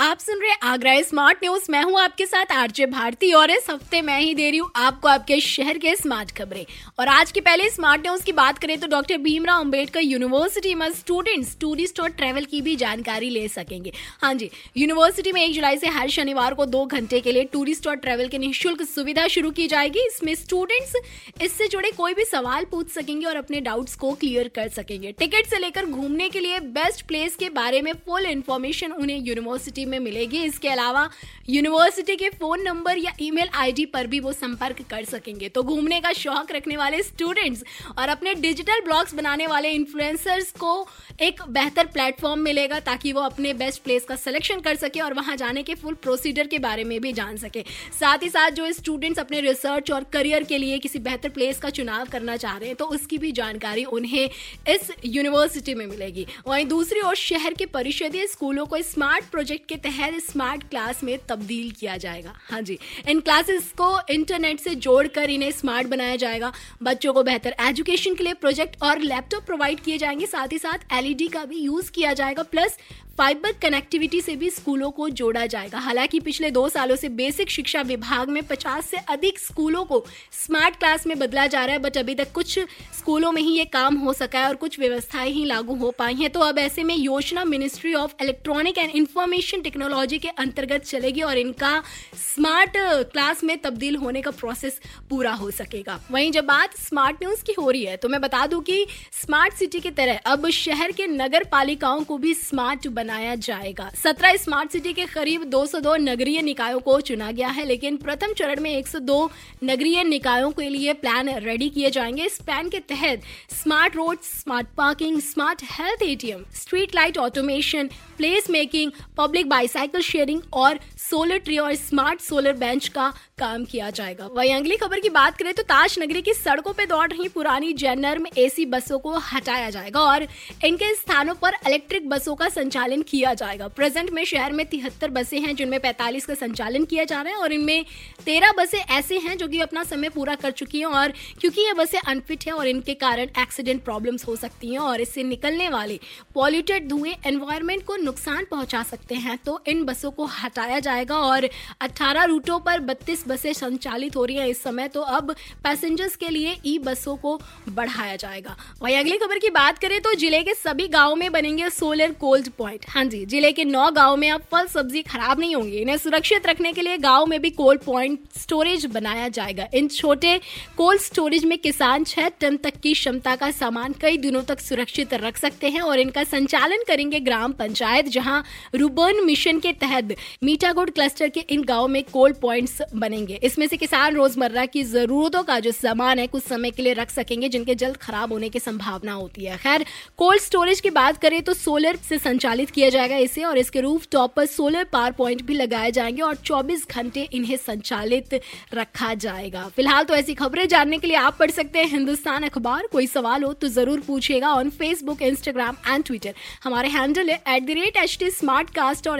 आप सुन रहे आगरा स्मार्ट न्यूज़ मैं हूँ आपके साथ आरजे भारती और इस हफ़्ते मैं ही दे रही हूँ आपको आपके शहर के स्मार्ट खबरें। और आज की पहले स्मार्ट न्यूज़ की बात करें तो डॉक्टर भीमराव अंबेडकर यूनिवर्सिटी में स्टूडेंट्स टूरिस्ट और ट्रेवल की भी जानकारी ले सकेंगे। हाँ जी यूनिवर्सिटी में एक जुलाई से हर शनिवार को दो घंटे के लिए टूरिस्ट और ट्रेवल की निःशुल्क सुविधा शुरू की जाएगी। इसमें स्टूडेंट्स इससे जुड़े कोई भी सवाल पूछ सकेंगे और अपने डाउट्स को क्लियर कर सकेंगे। टिकट से लेकर घूमने के लिए बेस्ट प्लेस के बारे में फुल इन्फॉर्मेशन उन्हें यूनिवर्सिटी में मिलेगी। इसके अलावा यूनिवर्सिटी के फ़ोन नंबर या ईमेल आईडी पर भी वो संपर्क कर सकेंगे। तो घूमने का शौक रखने वाले स्टूडेंट्स और अपने डिजिटल ब्लॉग्स बनाने वाले इन्फ्लुएंसर्स को एक बेहतर प्लेटफॉर्म मिलेगा ताकि वो अपने बेस्ट प्लेस का सिलेक्शन कर सके और वहाँ जाने के फुल प्रोसीजर के बारे में भी जान सके। साथ ही साथ जो स्टूडेंट्स अपने रिसर्च और करियर के लिए किसी बेहतर प्लेस का चुनाव करना चाह रहे हैं तो उसकी भी जानकारी उन्हें इस यूनिवर्सिटी में मिलेगी। वहीं दूसरी ओर शहर के परिषदीय स्कूलों को स्मार्ट प्रोजेक्ट के तहत स्मार्ट क्लास में तब्दील किया जाएगा। हाँ जी। इन क्लासेस को इंटरनेट से जोड़कर इन्हें स्मार्ट बनाया जाएगा। बच्चों को बेहतर एजुकेशन के लिए प्रोजेक्ट और लैपटॉप प्रोवाइड किए जाएँगे। साथ ही साथ एलईडी का भी यूज़ किया जाएगा। प्लस फाइबर कनेक्टिविटी से भी स्कूलों को जोड़ा जाएगा। हालाँकि पिछले दो सालों से बेसिक शिक्षा विभाग में 50 से अधिक स्कूलों को स्मार्ट क्लास में बदला जा रहा है बट अभी तक कुछ स्कूलों में ही ये काम हो सका है और कुछ व्यवस्थाएँ ही लागू हो पाई हैं। तो अब ऐसे में योजना ministry of electronic and information technology के अंतर्गत चलेगी और इनका स्मार्ट क्लास में तब्दील होने का प्रोसेस पूरा हो सकेगा। वहीं जब बात स्मार्ट न्यूज़ की हो रही है तो मैं बता दूँ कि स्मार्ट सिटी की तरह अब शहर के नगर पालिकाओं को भी स्मार्ट बनाया जाएगा। सत्रह स्मार्ट सिटी के करीब 202 नगरीय निकायों को चुना गया है, लेकिन प्रथम चरण में 102 नगरीय निकायों के लिए प्लान रेडी किए जाएँगे। इस प्लान के तहत smart road smart parking smart health ATM street light automation place making public bicycle sharing और सोलर ट्री और स्मार्ट सोलर बेंच का काम किया जाएगा। वही अगली खबर की बात करें तो ताज नगरी की सड़कों पर दौड़ रही पुरानी जेनर में एसी बसों को हटाया जाएगा और इनके स्थानों पर इलेक्ट्रिक बसों का संचालन किया जाएगा। प्रेजेंट में शहर में तिहत्तर बसें हैं, जिनमें पैंतालीस का संचालन किया जा रहा है और इनमें तेरह बसें ऐसे हैं जो कि अपना समय पूरा कर चुकी हैं और क्योंकि ये बसें अनफिट हैं और इनके कारण एक्सीडेंट प्रॉब्लम्स हो सकती हैं और इससे निकलने वाले पॉल्यूटेड धुएँ एनवायरमेंट को नुकसान पहुँचा सकते हैं। तो इन बसों को हटाया जाएगा और 18 रूटों पर 32 बसें संचालित हो रही हैं इस समय तो अब पैसेंजर्स के लिए ई बसों को बढ़ाया जाएगा। वही अगली खबर की बात करें तो ज़िले के सभी गाँव में बनेंगे सोलर कोल्ड पॉइंट हाँ जी, ज़िले के नौ गाँव में अब फल सब्ज़ी खराब नहीं होंगी। इन्हें सुरक्षित रखने के लिए गाँव में भी कोल्ड पॉइंट स्टोरेज बनाया जाएगा। इन छोटे कोल्ड स्टोरेज में किसान छह टन तक की क्षमता का सामान कई दिनों तक सुरक्षित रख सकते हैं और इनका संचालन करेंगे ग्राम पंचायत, जहाँ रुबन मिशन के तहत मीठागुड़ क्लस्टर के इन गाँव में कोल्ड पॉइंट्स बनेंगे। इसमें से किसान रोज़मर्रा की जरूरतों का जो सामान है, कुछ समय के लिए रख सकेंगे, जिनके जल्द खराब होने की संभावना होती है। खैर, कोल्ड स्टोरेज की बात करें तो सोलर से संचालित किया जाएगा इसे, और इसके रूफ टॉप पर सोलर पावर पॉइंट भी लगाए जाएँगे, और 24 घंटे इन्हें संचालित रखा जाएगा। फ़िलहाल तो ऐसी खबरें जानने के लिए आप पढ़ सकते हैं हिंदुस्तान अखबार। कोई सवाल हो तो ज़रूर पूछिएगा on Facebook Instagram and Twitter हमारे हैंडल है at the rate H T smart cast और